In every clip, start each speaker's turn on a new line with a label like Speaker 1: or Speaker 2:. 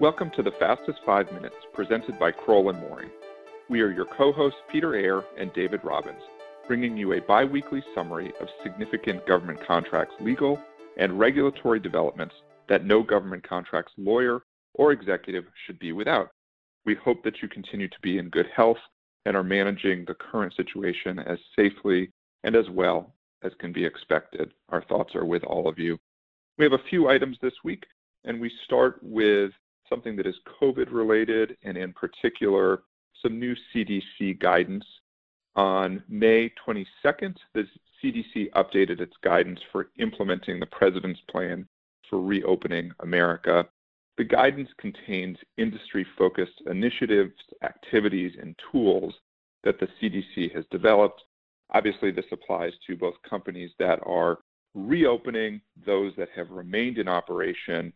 Speaker 1: Welcome to the Fastest Five Minutes presented by Crowell and Moring. We are your co-hosts Peter Eyre and David Robbins, bringing you a bi-weekly summary of significant government contracts legal and regulatory developments that no government contracts lawyer or executive should be without. We hope that you continue to be in good health and are managing the current situation as safely and as well as can be expected. Our thoughts are with all of you. We have a few items this week, and we start with something that is COVID related, and in particular, some new CDC guidance. On May 22nd, the CDC updated its guidance for implementing the president's plan for reopening America. The guidance contains industry focused initiatives, activities, and tools that the CDC has developed. Obviously, this applies to both companies that are reopening, those that have remained in operation,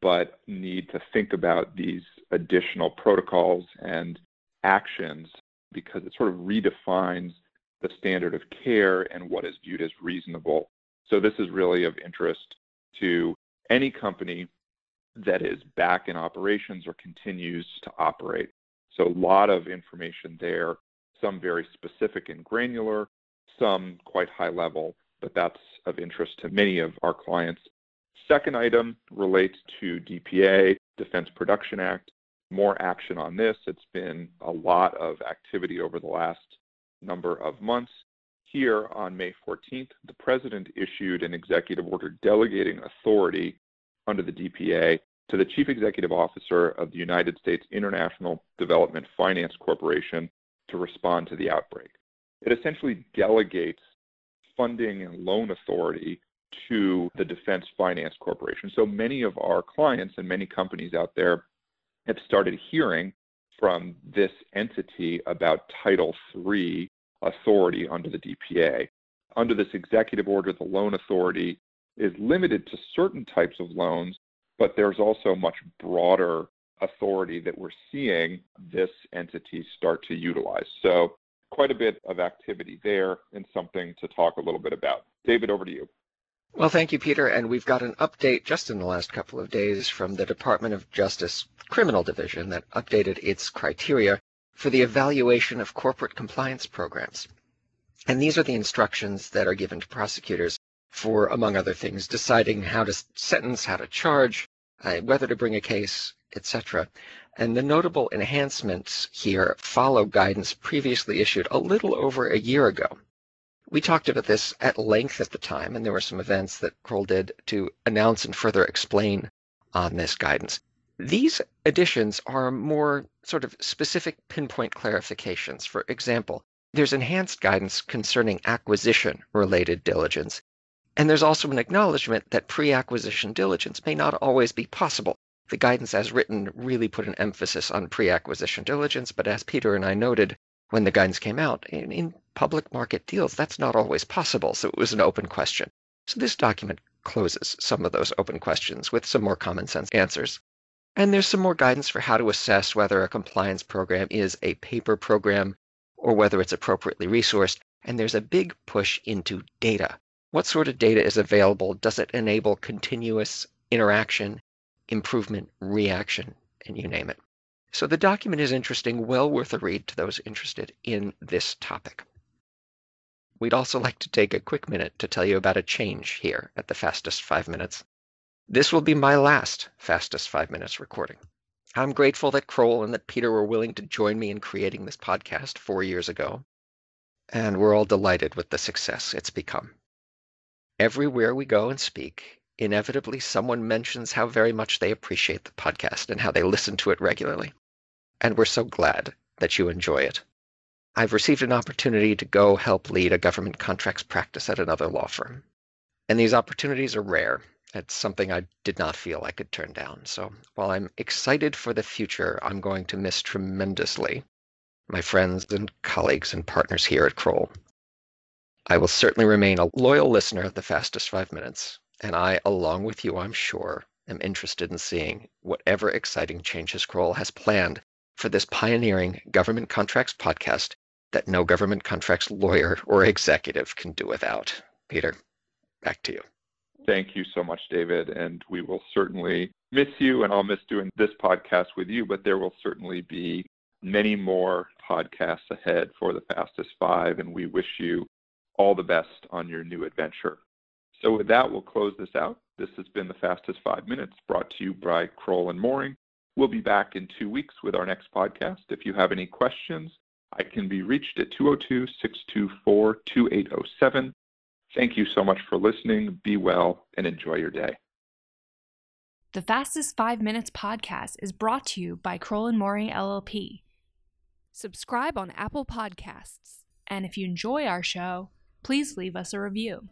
Speaker 1: but need to think about these additional protocols and actions because it sort of redefines the standard of care and what is viewed as reasonable. So this is really of interest to any company that is back in operations or continues to operate. So a lot of information there, some very specific and granular, some quite high level, but that's of interest to many of our clients Second item relates to DPA, Defense Production Act. More action on this. It's been a lot of activity over the last number of months. Here on May 14th, the President issued an executive order delegating authority under the DPA to the Chief Executive Officer of the United States International Development Finance Corporation to respond to the outbreak. It essentially delegates funding and loan authority to the Defense Finance Corporation. So many of our clients and many companies out there have started hearing from this entity about Title III authority under the DPA. Under this executive order, the loan authority is limited to certain types of loans, but there's also much broader authority that we're seeing this entity start to utilize. So quite a bit of activity there and something to talk a little bit about. David, over to you.
Speaker 2: Well, thank you, Peter. And we've got an update just in the last couple of days from the Department of Justice Criminal Division that updated its criteria for the evaluation of corporate compliance programs. And these are the instructions that are given to prosecutors for, among other things, deciding how to sentence, how to charge, uh, whether to bring a case, etc. And the notable enhancements here follow guidance previously issued a little over a year ago we talked about this at length at the time, and there were some events that Crowell did to announce and further explain on this guidance. These additions are more sort of specific pinpoint clarifications. For example, there's enhanced guidance concerning acquisition related diligence, and there's also an acknowledgement that pre acquisition diligence may not always be possible. The guidance as written really put an emphasis on pre acquisition diligence, but as Peter and I noted, when the guidance came out. In, in public market deals, that's not always possible, so it was an open question. So this document closes some of those open questions with some more common sense answers. And there's some more guidance for how to assess whether a compliance program is a paper program or whether it's appropriately resourced. And there's a big push into data. What sort of data is available? Does it enable continuous interaction, improvement, reaction, and you name it? So the document is interesting, well worth a read to those interested in this topic. We'd also like to take a quick minute to tell you about a change here at the Fastest 5 Minutes. This will be my last Fastest 5 Minutes recording. I'm grateful that Crowell and that Peter were willing to join me in creating this podcast four years ago, and we're all delighted with the success it's become. Everywhere we go and speak, inevitably someone mentions how very much they appreciate the podcast and how they listen to it regularly and we're so glad that you enjoy it. I've received an opportunity to go help lead a government contracts practice at another law firm. And these opportunities are rare. It's something I did not feel I could turn down. So while I'm excited for the future, I'm going to miss tremendously my friends and colleagues and partners here at Crowell. I will certainly remain a loyal listener of the fastest five minutes, and I, along with you, I'm sure, am interested in seeing whatever exciting changes Crowell has planned for this pioneering government contracts podcast that no government contracts lawyer or executive can do without. Peter, back to you.
Speaker 1: Thank you so much, David. And we will certainly miss you and I'll miss doing this podcast with you, but there will certainly be many more podcasts ahead for the Fastest Five, and we wish you all the best on your new adventure. So, with that, we'll close this out. This has been the Fastest Five Minutes brought to you by Crowell and Moring. We'll be back in two weeks with our next podcast. If you have any questions, I can be reached at 202 624 2807. Thank you so much for listening. Be well and enjoy your day.
Speaker 3: The Fastest Five Minutes podcast is brought to you by Crowell and Moring LLP. Subscribe on Apple Podcasts. And if you enjoy our show, please leave us a review.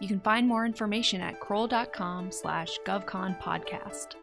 Speaker 3: You can find more information at crowell.com slash govconpodcast.